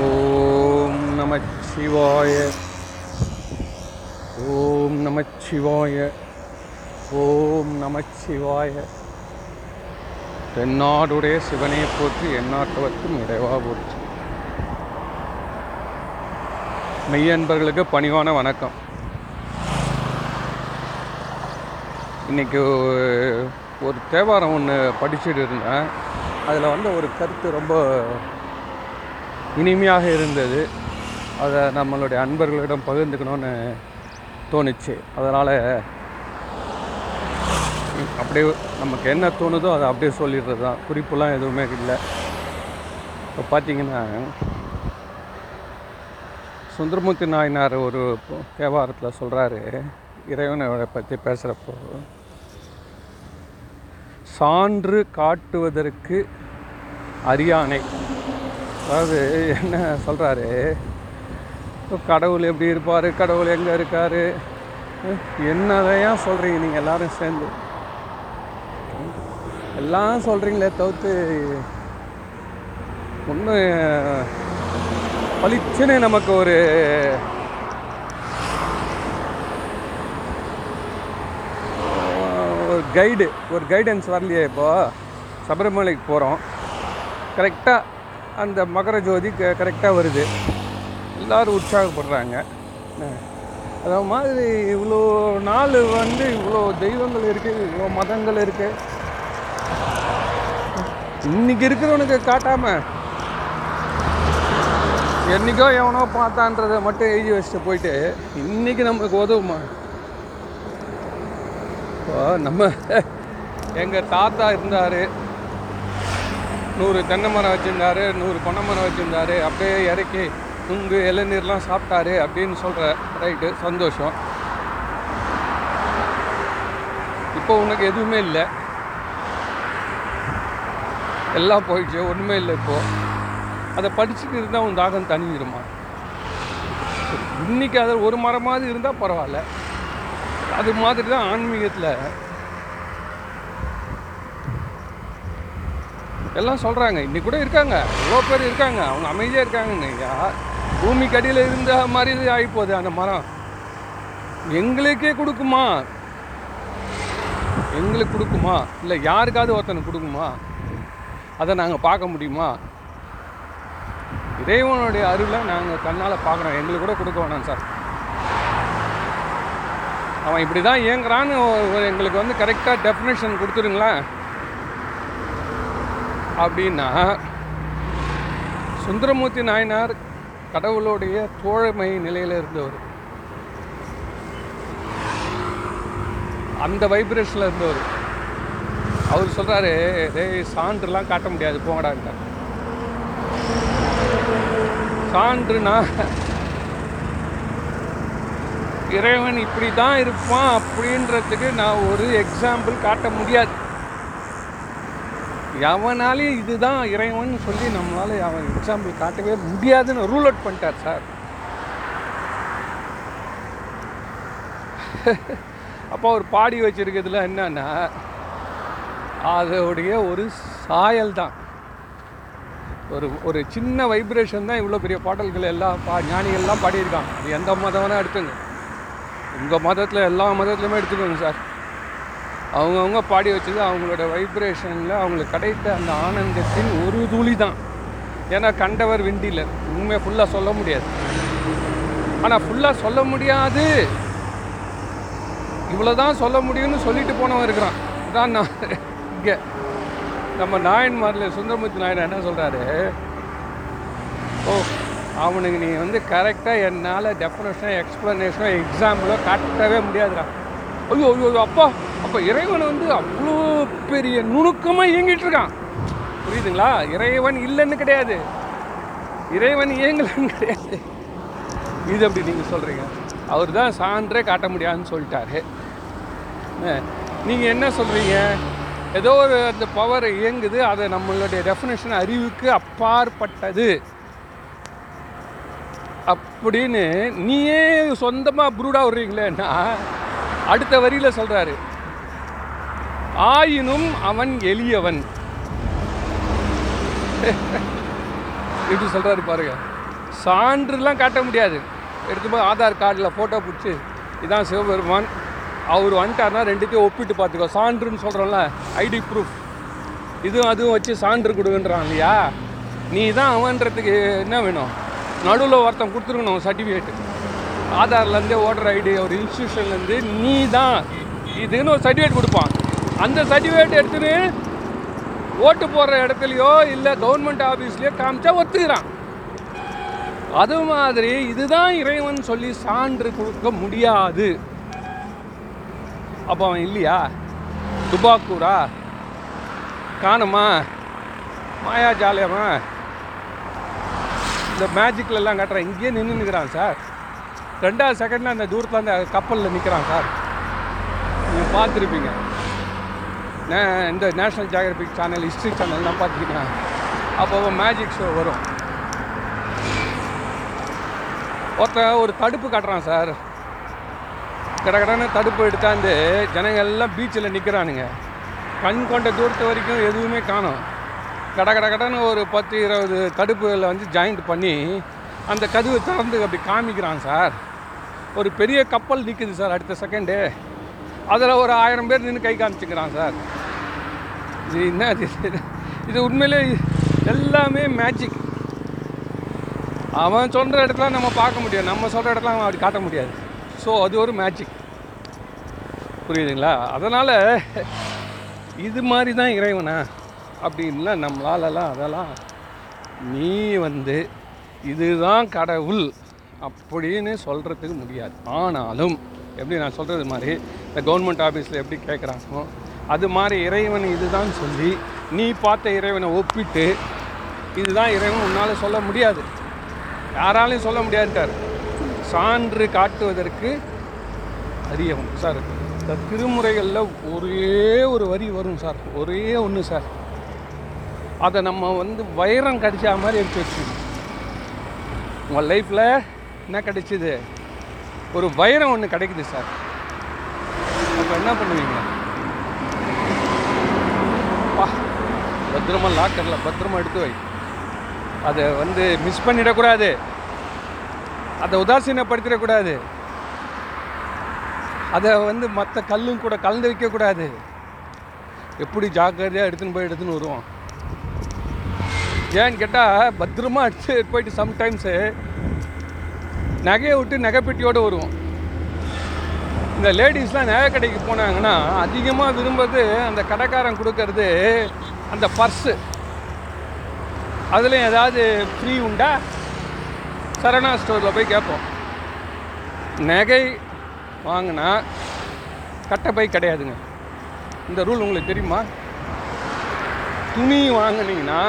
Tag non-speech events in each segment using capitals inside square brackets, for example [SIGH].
ஓம் நமச்சிவாய ஓம் நமச்சிவாய ஓம் நமச்சிவாய தென்னாடுடைய சிவனை போற்றி எந்நாட்டவர்க்கும் இடைவா போற்றி. மெய்யன்பர்களுக்கு பணிவான வணக்கம். இன்னைக்கு ஒரு தேவாரம் ஒன்று படிச்சுட்டு இருந்தேன். அதில் வந்து ஒரு கருத்து ரொம்ப இனிமையாக இருந்தது. அதை நம்மளுடைய அன்பர்களிடம் பகிர்ந்துக்கணும்னு தோணுச்சு. அதனால் அப்படியே நமக்கு என்ன தோணுதோ அதை அப்படியே சொல்லிடுறது தான். குறிப்புலாம் எதுவுமே இல்லை. இப்போ பார்த்தீங்கன்னா சுந்தரமூர்த்தி நாயனார் ஒரு தேவாரத்தில் சொல்கிறாரு இறைவனை பற்றி பேசுகிறப்போ சான்று காட்டுவதற்கு அரியானை அதாவது என்ன சொல்கிறாரு கடவுள் எப்படி இருப்பார்? கடவுள் எங்கே இருக்கார்? என்னதையா சொல்கிறீங்க நீங்கள் எல்லோரும் சேர்ந்து? எல்லாம் சொல்கிறீங்களே தவிர்த்து ஒன்று பளிச்சுன்னு நமக்கு ஒரு ஒரு கைடு ஒரு கைடன்ஸ் வரலையே இப்போ? சபரிமலைக்கு போகிறோம் கரெக்டாக அந்த மகர ஜோதி க கரெக்டாக வருது. எல்லோரும் உற்சாகப்படுறாங்க. அது மாதிரி இவ்வளோ நாள் வந்து இவ்வளோ தெய்வங்கள் இருக்குது இவ்வளோ மதங்கள் இருக்குது இன்னைக்கு இருக்கிறவனுக்கு காட்டாமல் என்னைக்கோ எவனோ பார்த்தான்றதை மட்டும் எழுதி வச்சுட்டு போயிட்டு இன்னைக்கு நமக்கு உதவுமா? இப்போ நம்ம எங்கள் தாத்தா இருந்தார். நூறு தென்னை மரம் வச்சுருந்தாரு நூறு கொன்னை மரம் வச்சுருந்தாரு அப்படியே இறக்கி நுங்கு இளநீர்லாம் சாப்பிட்டாரு அப்படின்னு சொல்கிற ரைட்டு சந்தோஷம். இப்போ உனக்கு எதுவுமே இல்லை. எல்லாம் போயிடுச்சு ஒன்றுமே இல்லை இப்போது அதை படிச்சுட்டு இருந்தால் உன் தாகம் தனிஞ்சிருமா? இன்னைக்கு அது ஒரு மரமாவது இருந்தால் பரவாயில்ல. அது மாதிரி தான் ஆன்மீகத்தில் எல்லாம் சொல்கிறாங்க இன்றைக்கி கூட இருக்காங்க. எவ்வளோ பேர் இருக்காங்க. அவங்க அமைதியாக இருக்காங்கன்னு. யா- பூமிக்கு அடியில் இருந்த மாதிரி ஆகிப்போகுது அந்த மரம். எங்களுக்கே கொடுக்குமா? எங்களுக்கு கொடுக்குமா? இல்லை யாருக்காவது ஒருத்தனுக்கு கொடுக்குமா? அதை நாங்கள் பார்க்க முடியுமா? இறைவனுடைய அருளை நாங்கள் கண்ணால் பார்க்குறோம். எங்களுக்கு கூட கொடுக்க வேணாம் சார். அவன் இப்படி தான் இயங்குறான்னு எங்களுக்கு வந்து கரெக்டாக டெஃபினேஷன் கொடுத்துருங்களேன் அப்படின்னா சுந்தரமூர்த்தி நாயனார் கடவுளுடைய தோழமை நிலையில் இருந்தவர். அந்த வைப்ரேஷனில் இருந்தவர். அவர் சொல்கிறாரு டேய் சான்றுலாம் காட்ட முடியாது போங்கடான்ட்டார். சான்றுனா இறைவன் இப்படி தான் இருப்பான் அப்படின்றதுக்கு நான் ஒரு எக்ஸாம்பிள் காட்ட முடியாது. எவனாலையும் இதுதான் இறைவன் சொல்லி நம்மளால அவன் எக்ஸாம்பிள் காட்டவே முடியாதுன்னு ரூல் அவுட் பண்ணிட்டார் சார் அப்போ அவர் பாடி வச்சிருக்கிறதுல என்னன்னா அதோடைய ஒரு சாயல் தான். ஒரு ஒரு சின்ன வைப்ரேஷன் தான் இவ்வளோ பெரிய பாடல்கள் எல்லாம் பா ஞானிகள்லாம் பாடியிருக்காங்க. எந்த மதம் வேணால் எடுத்துங்க. உங்கள் மதத்தில் எல்லா மதத்துலையுமே எடுத்துக்கோங்க சார் அவங்கவுங்க பாடி வச்சது அவங்களோட வைப்ரேஷனில் அவங்களுக்கு கிடைத்த அந்த ஆனந்தத்தின் ஒரு துளி தான் ஏன்னா கண்டவர் விண்டியில் உண்மையை ஃபுல்லாக சொல்ல முடியாது. ஆனால் ஃபுல்லாக சொல்ல முடியாது. இவ்வளோ தான் சொல்ல முடியும்னு சொல்லிட்டு போனவன் இருக்கிறான். இதான் நான் இங்கே. நம்ம நாயன்மாரில் சுந்தரமூர்த்தி நாயன் என்ன சொல்கிறாரு ஓ அவனுக்கு நீ வந்து கரெக்டாக என்னால் டெஃபனேஷனோ எக்ஸ்ப்ளனேஷனோ எக்ஸாம்பிளோ காட்டவே முடியாதுடா. ஐயோ ஐயோ அப்பா அப்போ இறைவன் வந்து அவ்வளோ பெரிய நுணுக்கமாக இயங்கிட்டு இருக்கான். புரியுதுங்களா? இறைவன் இல்லைன்னு கிடையாது. இறைவன் இயங்கலன்னு கிடையாது. இது அப்படி நீங்கள் சொல்கிறீங்க அவர் தான் சான்றே காட்ட முடியாதுன்னு சொல்லிட்டாரு. நீங்கள் என்ன சொல்கிறீங்க ஏதோ ஒரு அந்த பவர் இயங்குது அதை நம்மளுடைய டெஃபினேஷன் அறிவுக்கு அப்பாற்பட்டது. அப்படின்னு நீயே சொந்தமாக ப்ரூடாக விடுறீங்களேன்னா அடுத்த வரியில் சொல்கிறாரு ஆயினும் அவன் எளியவன். எப்படி சொல்கிறாரு பாருங்க. சான்றுலாம் காட்ட முடியாது. எடுத்து ஆதார் கார்டில் ஃபோட்டோ பிடிச்சி இதான் சிவபெருமான். அவர் வந்துட்டார்னா ரெண்டுத்தையும் ஒப்பிட்டு பார்த்துக்கோ. சான்றுன்னு சொல்கிறோம்ல ஐடி ப்ரூஃப் இதுவும் அதுவும் வச்சு சான்று கொடுங்கன்றான் இல்லையா? நீ தான் அவன்றதுக்கு என்ன வேணும்? நடுவில் ஒருத்தன் கொடுத்துருக்கணும் சர்டிஃபிகேட்டு ஆதார்லேருந்து ஓட்டர் ஐடி ஒரு இன்ஸ்டியூஷன்லேருந்து நீ தான் இதுன்னு ஒரு சர்டிஃபிகேட் கொடுப்பான். அந்த சர்டிஃபிகேட் எடுத்துன்னு ஓட்டு போடுற இடத்துலையோ இல்லை கவர்மெண்ட் ஆஃபீஸ்லையோ காமிச்சா ஒத்துக்கிறான். அது மாதிரி இதுதான் இறைவன் சொல்லி சான்று கொடுக்க முடியாது. அப்போ அவன் இல்லையா? துபாக்கூரா? காணுமா? மாயாஜாலியமா இந்த மேஜிக்லலாம் கட்டுறான் இங்கேயே நின்று நிற்கிறான் சார். ரெண்டாவது செகண்டில் அந்த தூரத்தில் அந்த கப்பலில் நிற்கிறான் சார். நீங்கள் பார்த்துருப்பீங்க. நே- இந்த நேஷ்னல் ஜியாகிரபிக் சேனல் ஹிஸ்ட்ரி சேனல்லாம் பார்த்துக்கிட்டேன் அப்போ மேஜிக் ஷோ வரும். ஒருத்தன் ஒரு தடுப்பு காட்டுறான் சார். கடகடன்னு தடுப்பு எடுத்தாந்து ஜனங்கள் எல்லாம் பீச்சில் நிற்கிறானுங்க கண் கொண்ட தூரத்து வரைக்கும் எதுவுமே காணும். கட கட கடன்னு ஒரு பத்து இருபது தடுப்புகளை வந்து ஜாயிண்ட் பண்ணி அந்த கதவு திறந்து அப்படி காமிக்கிறான் சார். ஒரு பெரிய கப்பல் நிற்குது சார் அடுத்த செகண்டு அதில் ஒரு ஆயிரம் பேர் நின்று கை காமிச்சுக்கிறான் சார். இது என்ன இது? இது உண்மையிலே எல்லாமே மேஜிக் அவன் சொல்கிற இடத்துல நம்ம பார்க்க முடியாது. நம்ம சொல்கிற இடத்துல அவன் அப்படி காட்ட முடியாது. ஸோ அது ஒரு மேஜிக் புரியுதுங்களா? அதனால் இது மாதிரி தான் இறைவனா அப்படின்லாம் நம்மளாலலாம் அதெல்லாம் நீ வந்து இதுதான் கடவுள். அப்படின்னு சொல்கிறதுக்கு முடியாது. ஆனாலும் எப்படி நான் சொல்கிறது மாதிரி இந்த கவர்மெண்ட் ஆஃபீஸில் எப்படி கேட்குறாங்களோ அது மாதிரி இறைவன் இதுதான் சொல்லி நீ பார்த்த இறைவனை ஒப்பிட்டு இதுதான் இறைவன் உன்னால் சொல்ல முடியாது. யாராலையும் சொல்ல முடியாதுட்டார். சான்று காட்டுவதற்கு அறியவும் சார். இந்த திருமுறைகளில் ஒரே ஒரு வரி வரும் சார். ஒரே ஒன்று சார். அதை நம்ம வந்து வைரம் கடிச்ச மாதிரி எடுத்து வச்சுக்கணும். உங்கள் லைஃப்பில் என்ன கிடைச்சிது? ஒரு வைரம் ஒன்று கிடைக்குது சார். அப்போ என்ன பண்ணுவீங்க? பா பத்திரமா லாக்கரில் பத்திரமா எடுத்து வை. அதை வந்து மிஸ் பண்ணிடக்கூடாது. அதை உதாசீனப்படுத்திடக்கூடாது. அதை வந்து மற்ற கல்லும் கூட கலந்து வைக்கக்கூடாது. எப்படி ஜாக்கிரதையாக எடுத்துன்னு போய் எடுத்துன்னு வருவோம். ஏன்னு கேட்டால் பத்திரமா எடுத்து போயிட்டு சம்டைம்ஸு நகையை விட்டு நகைப்பெட்டியோடு வருவோம். இந்த லேடிஸ்லாம் நகை கடைக்கு போனாங்கன்னா அதிகமாக விரும்புறது அந்த கடைக்காரன் கொடுக்கறது அந்த பர்ஸு. அதில் ஏதாவது ஃப்ரீ உண்டா? சரணா ஸ்டோரில் போய் கேட்போம். நகை வாங்கினா கட்டப்பை கிடையாதுங்க. இந்த ரூல் உங்களுக்கு தெரியுமா? துணி வாங்கினீங்கன்னா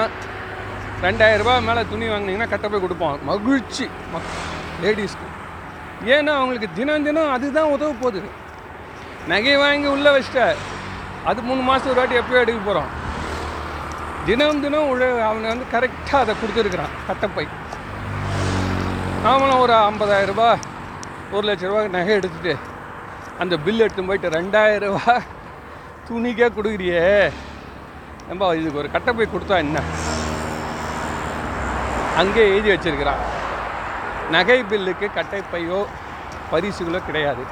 ரெண்டாயிரம் ரூபாய் மேலே துணி வாங்குனீங்கன்னா கட்டப்பை கொடுப்போம். மகிழ்ச்சி. லேடிஸ்க்கு. ஏன்னா அவங்களுக்கு தினம் தினம் அதுதான் உதவ போகுது. நகை வாங்கி உள்ளே வச்சிட்ட அது மூணு மாதம் ஒரு வாட்டி எப்போயோ எடுக்க போகிறோம் தினம் தினம் உழ அவனை வந்து கரெக்டாக அதை கொடுத்துருக்குறான் கட்டப்பை நாமளும் ஒரு 50000 ரூபா ஒரு லட்ச ரூபா நகை எடுத்துட்டு அந்த பில் எடுத்து போயிட்டு ரெண்டாயிரம் ரூபா துணிக்கே கொடுக்குறியே. நம்ம இதுக்கு ஒரு கட்டப்பை கொடுத்தா என்ன? அங்கே எழுதி வச்சிருக்கிறான். நகை பில்லுக்கு கட்டைப்பையோ பரிசுகளோ கிடையாது.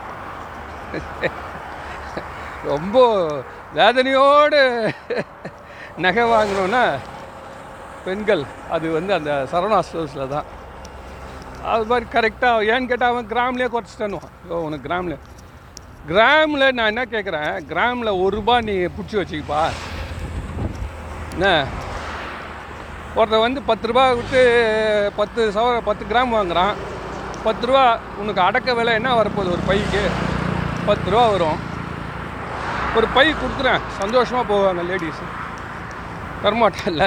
ரொம்ப வேதனையோடு நகை வாங்கினோன்னா பெண்கள் அது வந்து அந்த சரவணா ஸ்டோர்ஸில் தான். அது மாதிரி கரெக்டாக ஏன்னு கேட்டால் அவன் கிராம்லேயே குறைச்சிட்டானுவான் ஓ உனக்கு கிராமில். கிராமில் நான் என்ன கேட்குறேன் கிராமில் ஒரு ரூபா நீ பிடிச்சி வச்சுக்கப்பா. என்ன? ஒருத்தர் வந்து பத்து ரூபா விட்டு பத்து சவர பத்து கிராம் வாங்குகிறான் பத்து ரூபா உனக்கு அடக்க விலை என்ன வரப்போகுது? ஒரு பைக்கு. பத்து ரூபா வரும். ஒரு பை கொடுக்குறேன். சந்தோஷமாக போவாங்க லேடிஸ் தரமாட்டல்ல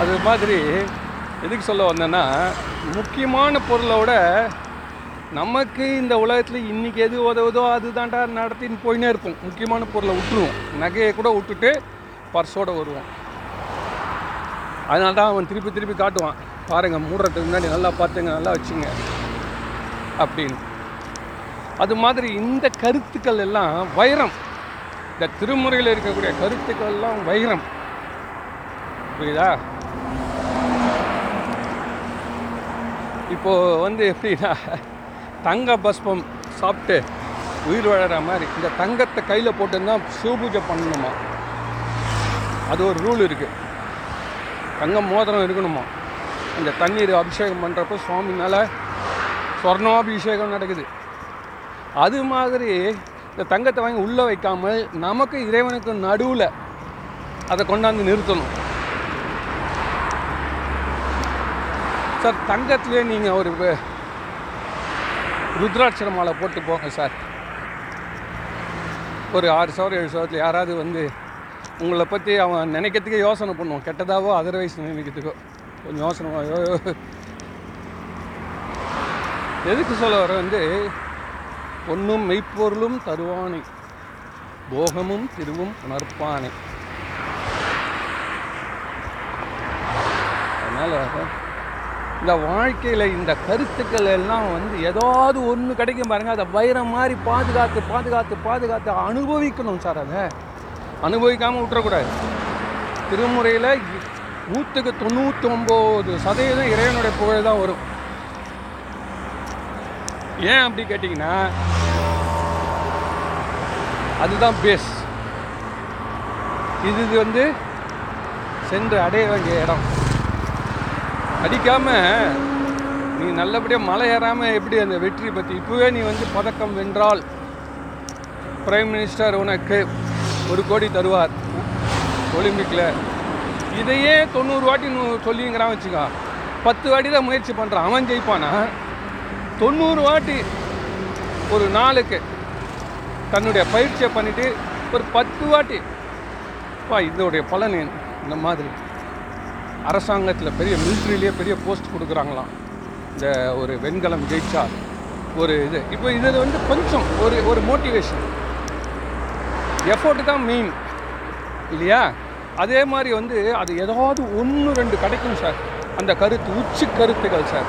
அது மாதிரி எதுக்கு சொல்ல வந்தேன்னா முக்கியமான பொருளோட நமக்கு இந்த உலகத்தில் இன்றைக்கி எது உதவுதோ அதுதான்டா நடத்தின்னு போயினே இருப்போம். முக்கியமான பொருளை விட்டுருவோம். நகையை கூட விட்டுட்டு பர்ஸோடு வருவோம். அதனால தான் அவன் திருப்பி திருப்பி காட்டுவான். பாருங்கள் மூடுறதுக்கு முன்னாடி நல்லா பார்த்துங்க நல்லா வச்சுங்க. அப்படின்னு. அது மாதிரி இந்த கருத்துக்கள் எல்லாம் வைரம். இந்த திருமுறையில் இருக்கக்கூடிய கருத்துக்கள் எல்லாம் வைரம். புரியுதா? இப்போது வந்து எப்படின்னா தங்க பஸ்பம் சாப்பிட்டு உயிர் வாழற மாதிரி இந்த தங்கத்தை கையில் போட்டுருந்தான் சிவபூஜை பண்ணணுமா? அது ஒரு ரூல் இருக்குது தங்கம் மோதிரம் இருக்கணுமா அந்த தண்ணீர் அபிஷேகம் பண்ணுறப்போ சுவாமினால சொர்ணாபிஷேகம் நடக்குது. அது மாதிரி இந்த தங்கத்தை வாங்கி உள்ளே வைக்காமல் நமக்கு இறைவனுக்கு நடுவில் அதை கொண்டாந்து நிறுத்தணும். சார் தங்கத்திலே நீங்கள் ஒரு ருத்ராட்சர மாலை போட்டு போங்க சார். ஒரு ஆறு சவரம் ஏழு சவரத்தில் யாராவது வந்து உங்களை பற்றி அவன் நினைக்கிறதுக்கே யோசனை பண்ணுவான். கெட்டதாவோ அதர்வைஸ் நினைக்கிறதுக்கோ. கொஞ்சம் யோசனை எதுக்கு சொல்ல வர வந்து பொன்னும் மெய்ப்பொருளும் தருவானை. போகமும் திருவும் உணர்ப்பானை. அதனால் இந்த வாழ்க்கையில் இந்த கருத்துக்கள் எல்லாம் வந்து ஏதாவது ஒன்று கிடைக்கும் பாருங்கள் அதை வைரம் மாதிரி பாதுகாத்து பாதுகாத்து பாதுகாத்து அனுபவிக்கணும் சார் அதை. அனுபவிக்காமல் விட்டுறக்கூடாது. திருமுறையில் நூற்றுக்கு தொண்ணூற்றி ஒம்பது சதவீதம் இறைவனுடைய புகழ் தான் வரும். ஏன் அப்படி கேட்டிங்கன்னா அதுதான் பேஸ் இது இது வந்து சென்று அடைய வேண்டிய இடம். அடிக்காமல் நீ நல்லபடியாக மலை ஏறாமல் எப்படி அந்த வெற்றி பற்றி இப்போவே நீ வந்து பதக்கம் வென்றால் பிரைம் மினிஸ்டர் உனக்கு ஒரு கோடி தருவார். ஒலிம்பிக்கில் இதையே தொண்ணூறு வாட்டி சொல்லிங்கிறான் வச்சுக்கோ. பத்து வாட்டி தான் முயற்சி பண்ணுறான் அவன் ஜெயிப்பானா? தொண்ணூறு வாட்டி ஒரு நாளுக்கு தன்னுடைய பயிற்சியை பண்ணிவிட்டு ஒரு பத்து வாட்டி. பா இதோடைய பலன் இந்த மாதிரி. அரசாங்கத்தில் பெரிய மிலிட்ரிலேயே பெரிய போஸ்ட் கொடுக்குறாங்களாம். இந்த ஒரு வெண்கலம் ஜெயிச்சா. ஒரு இது. இப்போ இதில் வந்து கொஞ்சம் ஒரு ஒரு மோட்டிவேஷன். எஃபோர்ட் தான் மெயின் இல்லையா? அதே மாதிரி வந்து அது ஏதாவது ஒன்று ரெண்டு கிடைக்கும் சார் அந்த கருத்து உச்சி கருத்துக்கள் சார்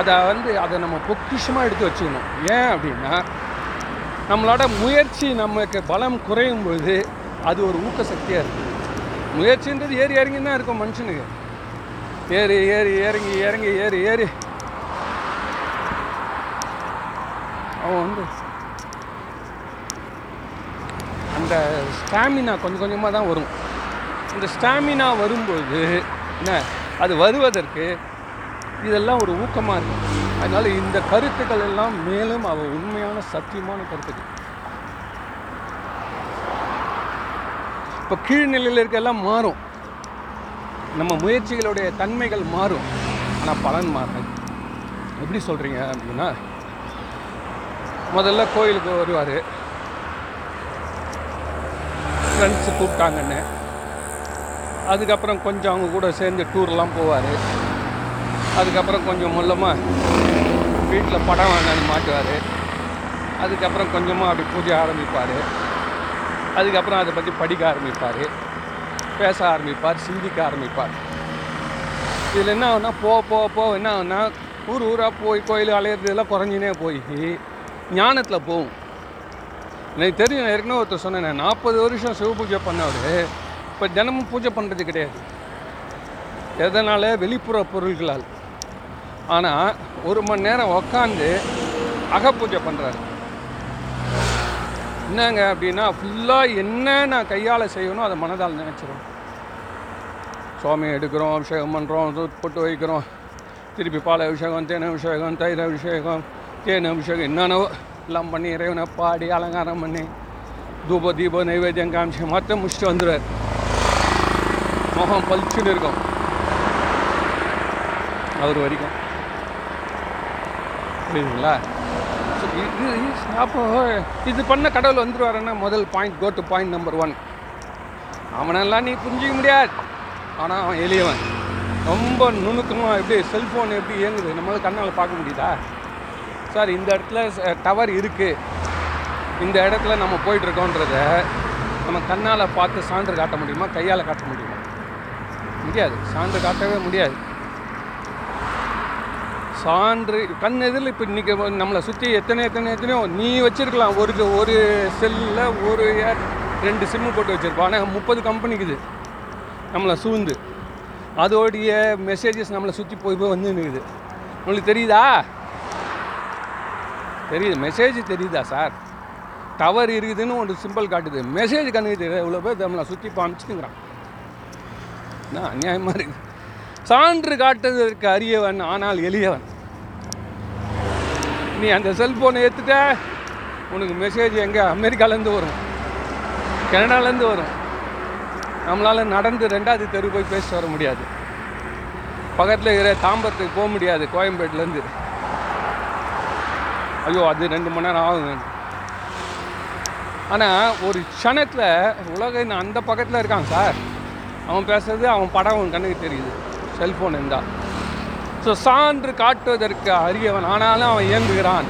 அதை வந்து அதை நம்ம பொக்கிஷமாக எடுத்து வச்சுக்கணும். ஏன் அப்படின்னா நம்மளோட முயற்சி நமக்கு பலம் குறையும் பொழுது அது ஒரு ஊக்க சக்தியாக இருக்குது முயற்சின்றது ஏறி இறங்கி தான் இருக்கும் மனுஷனுக்கு. ஏறி ஏறி இறங்கி இறங்கி ஏறி ஏறி. அவன் வந்து அந்த ஸ்டாமினா கொஞ்சம் கொஞ்சமாக தான் வரும். இந்த ஸ்டாமினா வரும்போது என்ன அது வருவதற்கு இதெல்லாம் ஒரு ஊக்கமாக இருக்கும். அதனால் இந்த கருத்துக்கள் எல்லாம் மேலும் அவள் உண்மையான சத்தியமான கருத்துக்கள். இப்போ கீழ்நிலையில் இருக்க எல்லாம் மாறும். நம்ம முயற்சிகளுடைய தன்மைகள் மாறும். ஆனால் பலன் மாறாது. எப்படி சொல்கிறீங்க அப்படின்னா முதல்ல கோயிலுக்கு வருவார். ஃப்ரெண்ட்ஸு கூப்பிட்டாங்கன்னு. அதுக்கப்புறம் கொஞ்சம் அவங்க கூட சேர்ந்து டூர்லாம் போவார். அதுக்கப்புறம் கொஞ்சம் மொல்லமாக வீட்டில் படம் வேணான்னு மாட்டுவார். அதுக்கப்புறம் கொஞ்சமாக அப்படி பூஜை ஆரம்பிப்பார். அதுக்கப்புறம் அதை பற்றி படிக்க ஆரம்பிப்பார். பேச ஆரம்பிப்பார் சிந்திக்க ஆரம்பிப்பார். இதில் என்ன ஆகுனா போக போக போக என்ன ஆகுனா ஊர் ஊராக போய் கோயில் அலையிறது எல்லாம் குறைஞ்சினே போய் ஞானத்தில் போகும். எனக்கு தெரியும் நான் ஏற்கனவே ஒருத்தர் சொன்னேன் நாற்பது வருஷம் சிவ பூஜை பண்ணவர். இப்போ தினமும் பூஜை பண்ணுறது கிடையாது. எதனால்? வெளிப்புற பொருள்களால். ஆனால் ஒரு மணி நேரம் உக்காந்து அகப்பூஜை பண்ணுறாரு என்னங்க அப்படின்னா ஃபுல்லாக என்ன நான் கையால் செய்யணும் அதை மனதால் நினச்சிரும் சுவாமி எடுக்கிறோம் அபிஷேகம் பண்ணுறோம் தூத் போட்டு வைக்கிறோம். திருப்பி பால் அபிஷேகம் தேன் அபிஷேகம் தயிர் அபிஷேகம் தேன் அபிஷேகம் என்னென்னவோ எல்லாம் பண்ணி இறைவனை பாடி அலங்காரம் பண்ணி தூப தீப நைவேத்தியம் காமிச்சு மற்ற முடிச்சுட்டு வந்துடுவார் முகம் பளிச்சுன்னு இருக்கும். அவர் வரைக்கும். புரியுதுங்களா? இது இது- அப்போ இது பண்ண கடவுள் வந்துருவாருன்னா முதல் point go to point number one அவனெல்லாம் நீ புரிஞ்சிக்க முடியாது. ஆனால் அவன் எளியவன். ரொம்ப நுணுக்கமாக எப்படி செல்ஃபோன் எப்படி இயங்குது நம்மளால் கண்ணால் பார்க்க முடியுதா? சார் இந்த இடத்துல டவர் இருக்குது இந்த இடத்துல நம்ம போயிட்டுருக்கோன்றத நம்ம கண்ணால் பார்த்து சான்று காட்ட முடியுமா? கையால் காட்ட முடியுமா? முடியாது. சான்று காட்டவே முடியாது. சான்று கண் எதிரில் இப்போ இன்றைக்கி நம்மளை சுற்றி எத்தனை எத்தனை எத்தனையோ நீ வச்சுருக்கலாம். ஒரு ஒரு செல்லில் ஒரு ஏர் ரெண்டு சிம்மு போட்டு வச்சுருப்போம். ஆனால் முப்பது கம்பெனிக்குது நம்மளை சூழ்ந்து. அதோடைய மெசேஜஸ் நம்மளை சுற்றி போய் போய் வந்து நிற்குது உங்களுக்கு தெரியுதா? தெரியுது. மெசேஜ் தெரியுதா சார்? டவர் இருக்குதுன்னு ஒரு சிம்பிள் காட்டுது. மெசேஜ் கண்ணுக்கு தெரியுது? இவ்வளோ பேர் நம்மளை சுற்றி பாமிச்சுங்கிறான் என்ன அநியாயமாக இருக்குது சான்று காட்டுவதற்கு அரியவன் ஆனால் எளியவன். நீ அந்த செல்ஃபோனை ஏற்றுட்ட உனக்கு மெசேஜ் எங்கே? அமெரிக்காலேருந்து வரும். கனடாலேருந்து வரும். நம்மளால் நடந்து ரெண்டாவது தெரு போய் பேசிட்டு வர முடியாது. பக்கத்தில் இருக்கிற தாம்பரத்துக்கு போக முடியாது கோயம்பேட்டிலேருந்து. ஐயோ அது ரெண்டு மணி நேரம் ஆகுங்க. ஆனால் ஒரு க்ஷணத்தில் உலக அந்த பக்கத்தில் இருக்கான் சார். அவன் பேசுறது அவன் படம் அவன் கண்ணுக்கு தெரியுது. செல்ஃபோன் இருந்தால் ஸோ சான்று காட்டுவதற்கு அரியவன். ஆனாலும் அவன் இயங்குகிறான்.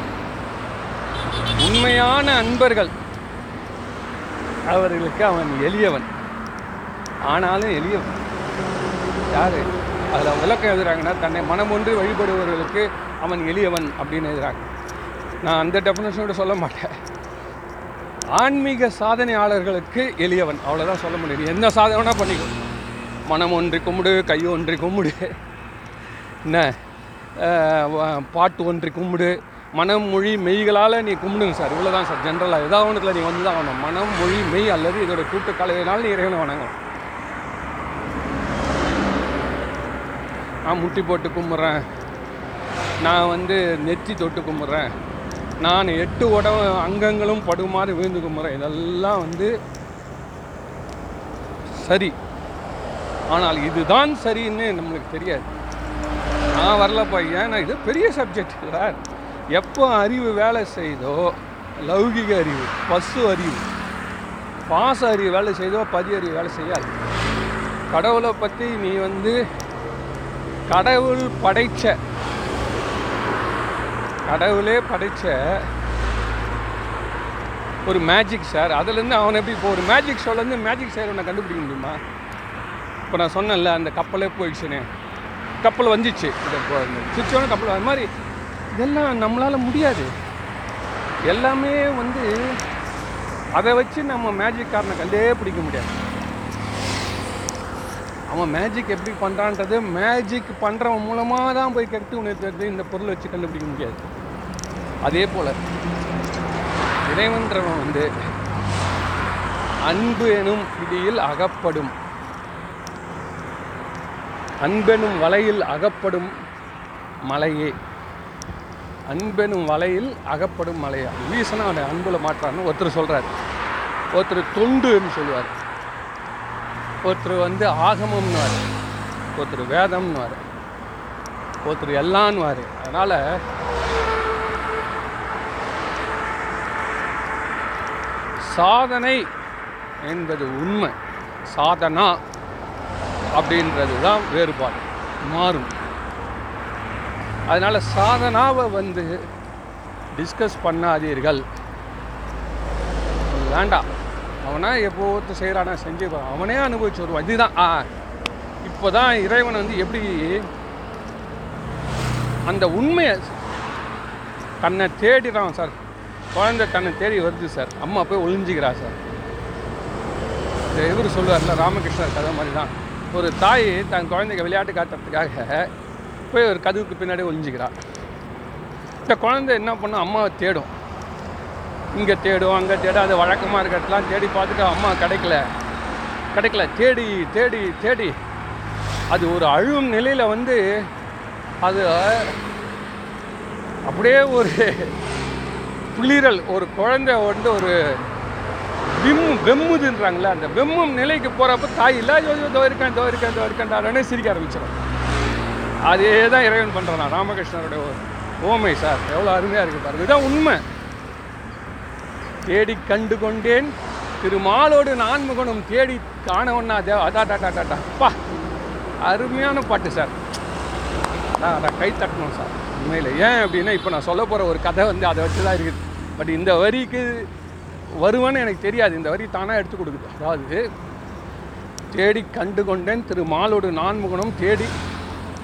உண்மையான அன்பர்கள் அவர்களுக்கு அவன் எளியவன். ஆனாலும் எளியவன். யார்? அதில் விளக்கம் எழுதுறாங்கன்னா தன்னை மனமொன்று வழிபடுபவர்களுக்கு அவன் எளியவன் அப்படின்னு எழுதுறாங்க. நான் அந்த டெஃபினேஷனோட சொல்ல மாட்டேன். ஆன்மீக சாதனையாளர்களுக்கு எளியவன். அவ்வளோதான் சொல்ல முடியும். நீ என்ன சாதனை வேணால் பண்ணிக்கோ. மனம் ஒன்றி கும்பிடு கை ஒன்றி கும்பிடு. என்ன? பாட்டு ஒன்றி கும்பிடு. மனம் மொழி மெய்களால் நீ கும்பிடுங்க சார். இவ்வளோ தான் சார் ஜென்ரலாக ஏதாவது ஒன்றுத்தில் நீ வந்து தான் ஆகணும். மனம் மொழி மெய் அல்லது இதோட கூட்டு கலவையினால் நீ இறைவனை வணங்கணும். நான் முட்டி போட்டு கும்பிட்றேன். நான் வந்து நெத்தி தொட்டு கும்பிட்றேன். நான் எட்டு உடம்பு அங்கங்களும் படுமாறு விழுந்து கும்பிட்றேன் இதெல்லாம் வந்து சரி. ஆனால் இதுதான் சரின்னு நம்மளுக்கு தெரியாது. நான் வரலப்பா. ஏன்னா இது பெரிய சப்ஜெக்ட் இல்லை எப்போ அறிவு வேலை செய்தோ லௌகிக அறிவு பசு அறிவு பாச அறிவு வேலை செய்தோ பதி அறிவு வேலை செய்யாது. கடவுளை பற்றி நீ வந்து கடவுள் படைச்ச கடவுளே படைச்ச ஒரு மேஜிக் சார் அதுலேருந்து அவனை எப்படி இப்போ ஒரு மேஜிக் ஷோலேருந்து மேஜிக் செய்கிறவனை கண்டுபிடிக்க முடியுமா? இப்போ நான் சொன்னேன்ல அந்த கப்பலே போயிடுச்சுன்னு. கப்பல் வந்துச்சு. இது கப்பல் அது மாதிரி இதெல்லாம் நம்மளால் முடியாது. எல்லாமே வந்து அதை வச்சு நம்ம மேஜிக் காரனை கண்டே பிடிக்க முடியாது. அவன் மேஜிக் எப்படி பண்ணுறான்றது மேஜிக் பண்ணுறவன் மூலமாக தான் போய் கெட்டு உணர்த்துறது இந்த பொருளை வச்சு கண்டுபிடிக்க முடியாது. அதே போல் இறைவன்றவன் வந்து அன்பு எனும் பிடியில் அகப்படும். அன்பெனும் வலையில் அகப்படும் மலையே. அன்பெனும் வலையில் அகப்படும் மலையா. வீசனா அவனை அன்பில் மாற்றான்னு ஒருத்தர் சொல்கிறார் ஒருத்தர் தொண்டுன்னு சொல்லுவார். ஒருத்தர் வந்து ஆகமம்னுவார். ஒருத்தர் வேதம்னுவார். ஒருத்தர் எல்லான்னுவார். அதனால் சாதனை என்பது உண்மை. சாதனா அப்படின்றது தான் வேறுபாடு. மாறும். அதனால் சாதனாவை வந்து டிஸ்கஸ் பண்ணாதீர்கள். வேண்டாம் அவனா எப்போ ஒருத்தர் செய்கிறானா செஞ்சு அவனே அனுபவிச்சு வருவான். இதுதான். ஆ. இப்போ தான் இறைவன் வந்து எப்படி அந்த உண்மையை தன்னை தேடிறான் சார். குழந்தை தன்னை தேடி வருது சார். அம்மா போய் ஒளிஞ்சிக்கிறா சார். இவர் சொல்லுவார்ல ராமகிருஷ்ணர் கதை மாதிரி தான் ஒரு தாய் தன் குழந்தைக்கு விளையாட்டு காட்டுறதுக்காக போய் ஒரு கதவுக்கு பின்னாடி ஒளிஞ்சிக்கிறா. இந்த குழந்தை என்ன பண்ணும்? அம்மாவை தேடும். இங்கே தேடும் அங்கே தேடும். அது வழக்கமாக இருக்கிறதெல்லாம் தேடி பார்த்துட்டு அம்மா கிடைக்கல. கிடைக்கல. தேடி தேடி தேடி. அது ஒரு அழும் நிலையில் வந்து அது அப்படியே ஒரு குளிரல் ஒரு குழந்தை வந்து ஒரு விம் வெம்முதுன்றாங்களே அந்த வெம்மும் நிலைக்கு போகிறப்ப தாய் இல்லை ஐயோ ஐயோ, இதோ இருக்கேன் இதோ இருக்கேன் சிரிக்க ஆரம்பிச்சிடும். அதே தான் இறைவன் பண்ணுறான் நான் ராமகிருஷ்ணருடைய ஒரு ஓமை சார் எவ்வளோ அருமையாக இருக்குது பாருங்க. இதுதான் உண்மை. தேடி கண்டு கொண்டேன் திருமாலோடு நான்முகனும் தேடி காணவன்னா தேவ அதா டாட்டா டாட்டா பா அருமையான பாட்டு சார். அதான் அதான் கை தட்டணும் சார் உண்மையில். ஏன் அப்படின்னா இப்போ நான் சொல்ல போகிற ஒரு கதை வந்து அதை வச்சு தான் இருக்குது. பட் இந்த வரிக்கு வருவேன்னு எனக்கு தெரியாது. இந்த வரி தானாக எடுத்து கொடுக்குது அதாவது தேடி கண்டு கொண்டேன் திரு மாலோடு நான்முகனும் தேடி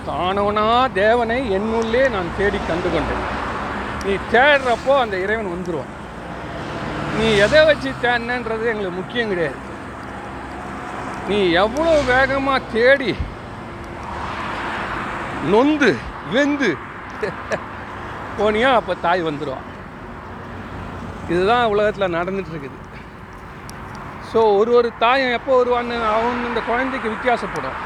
காணவனா தேவனை என்னுள்ளே நான் தேடி கண்டு கொண்டேன் நீ தேடுறப்போ அந்த இறைவன் வந்துடுவான் நீ எதை வச்சு தேடினன்றது எங்களுக்கு முக்கியம் கிடையாது. நீ எவ்வளோ வேகமாக தேடி நொந்து வெந்து போனியா அப்போ தாய் வந்துடுவான் இதுதான் உலகத்தில் நடந்துகிட்ருக்குது ஸோ ஒரு ஒரு தாயம் எப்போ வருவான்னு அவன் இந்த குழந்தைக்கு வித்தியாசப்படும்.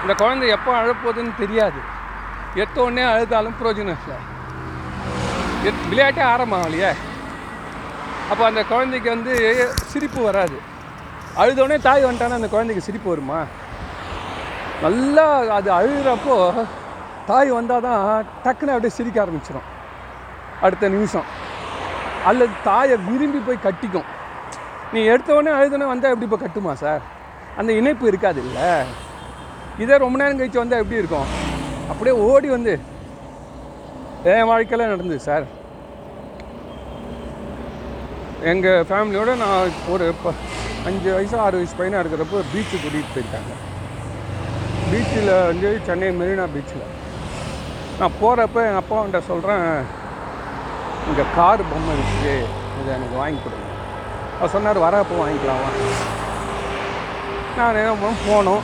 இந்த குழந்தை எப்போ அழப்போகுதுன்னு தெரியாது. எத்த உடனே அழுதாலும் பிரயோஜனம் இல்லை. எத்- விளையாட்டே ஆரம்பம் அப்போ அந்த குழந்தைக்கு வந்து சிரிப்பு வராது. அழுதோடனே தாய் வந்துட்டானா அந்த குழந்தைக்கு சிரிப்பு வருமா? நல்லா அது அழுகிறப்போ தாய் வந்தால் தான் டக்குன்னு அப்படியே சிரிக்க ஆரம்பிச்சிடும் அடுத்த நிமிஷம். அல்லது தாயை விரும்பி போய் கட்டிக்கும். நீ எடுத்தவொடனே அழுதுனே அழுதோடனே வந்தால் எப்படி இப்போ கட்டுமா சார் அந்த இணைப்பு இருக்காது இல்லை? இதே ரொம்ப நேரம் கழிச்சு வந்தால் எப்படி இருக்கும்? அப்படியே ஓடி வந்து என் வாழ்க்கையில் நடந்தது சார் எங்கள் ஃபேமிலியோடு நான் ஒரு இப்போ அஞ்சு வயசு ஆறு வயசு பையனாக இருக்கிறப்போ பீச்சு கூட்டிகிட்டு போயிருக்காங்க. பீச்சில் வந்து சென்னை மெரினா பீச்சில் நான் போகிறப்ப எங்கள் அப்பாவன்ட்ட சொல்கிறேன் இங்கே கார் பொம்மை இருக்குது இதை எனக்கு வாங்கி கொடுங்க. அவர் சொன்னார் வரப்போ வாங்கிக்கலாம் நான் என்ன பண்ண போனோம்.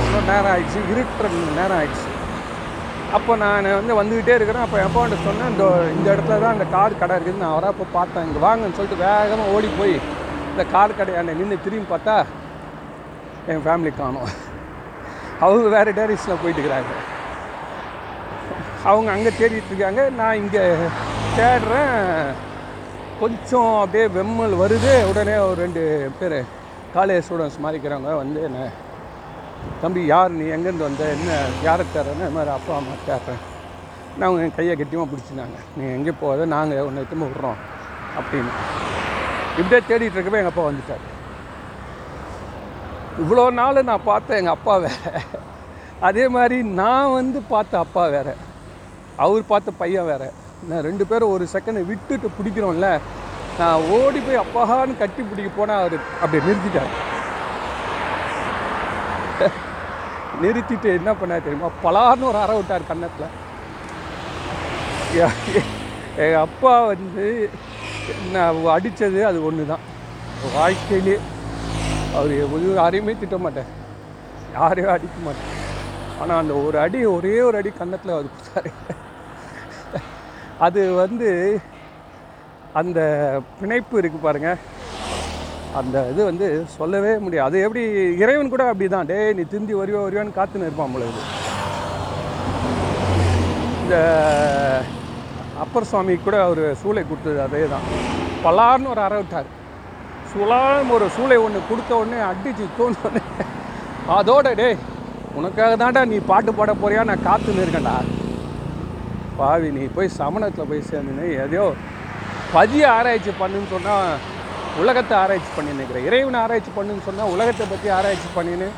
ரொம்ப நேரம் ஆகிடுச்சு இருட்டுற நேரம் ஆயிடுச்சு. அப்போ நான் வந்து வந்துக்கிட்டே இருக்கிறேன். அப்போ என் சொன்னேன் இந்த இந்த இடத்துல தான் அந்த கார் கடை இருக்குது. நான் வரப்போ பார்த்தேன். இங்கே வாங்கன்னு சொல்லிட்டு வேகமாக ஓடி போய் இந்த கார் கடையாண்ட நின்று திரும்பி பார்த்தா என் ஃபேமிலி காணும். அவங்க வேறு டேரிஸில் போயிட்டு இருக்கிறாங்க. அவங்க அங்கே தேடிட்டுருக்காங்க நான் இங்கே தேடுறேன். கொஞ்சம் அப்படியே வெம்மல் வருது. உடனே ஒரு ரெண்டு பேர் காலேஜ் ஸ்டூடெண்ட்ஸ் மாதிரி வந்து என்ன தம்பி யார் நீ? எங்கேருந்து வந்த? என்ன யாரை தேடுறேன்னு? இது மாதிரி அப்பா அம்மா தேடுறேன். நான் அவங்க என் கையை கட்டியமாக பிடிச்சிருந்தாங்க. நீ எங்கே போகாத? நாங்கள் உன்னை திரும்ப விட்றோம். அப்படின்னு. இப்படியே தேடிட்டு இருக்கப்போ எங்கள் அப்பா வந்துட்டார். இவ்வளோ நாள் நான் பார்த்தேன் எங்கள் அப்பா வேறு. அதே மாதிரி நான் வந்து பார்த்த அப்பா வேறு. அவர் பார்த்த பையன் வேற. நான் ரெண்டு பேரும் ஒரு செகண்ட் விட்டுட்டு பிடிக்கிறோம்ல. நான் ஓடி போய் அப்பான்னு கட்டி பிடிக்க போனால் அவர் அப்படியே நிறுத்திட்டார். நிறுத்திட்டு என்ன பண்ணார் தெரியுமா? பலார்னு ஒரு அறை விட்டார் கன்னத்தில். எங்கள் அப்பா வந்து நான் அடித்தது அது ஒன்று தான் வாழ்க்கையிலே அவர் ஒரு யாரையுமே திட்ட மாட்டார். யாரையும் அடிக்க மாட்டேன் ஆனால் அந்த ஒரு அடி ஒரே ஒரு அடி கன்னத்தில் அவர் கொடுத்தாரு. அது வந்து அந்த பிணைப்பு இருக்குது பாருங்கள் அந்த இது வந்து சொல்லவே முடியாது. அது எப்படி இறைவன் கூட அப்படி தான் டே நீ திருந்தி வருவோ வருவான்னு காத்துன்னு இருப்பான் பொழுது இந்த அப்பர் சுவாமி கூட அவர் சூளை கொடுத்தது அதே தான் பலார்னு ஒரு அறவிட்டார் விட்டார். சுலான்னு ஒரு சூளை ஒன்று கொடுத்த உடனே அடிச்சு தோணுன்னு அதோட டேய் உனக்காக தான்டா நீ பாட்டு பாட போறியா? நான் காத்துன்னு இருக்கேன்டா. பாவி நீ போய் சமணத்தில் போய் சேர்ந்துன்னு எதையோ பதிய ஆராய்ச்சி பண்ணுன்னு சொன்னால் உலகத்தை ஆராய்ச்சி பண்ணின்னு இறைவனை ஆராய்ச்சி பண்ணுன்னு சொன்னால் உலகத்தை பற்றி ஆராய்ச்சி பண்ணின்னு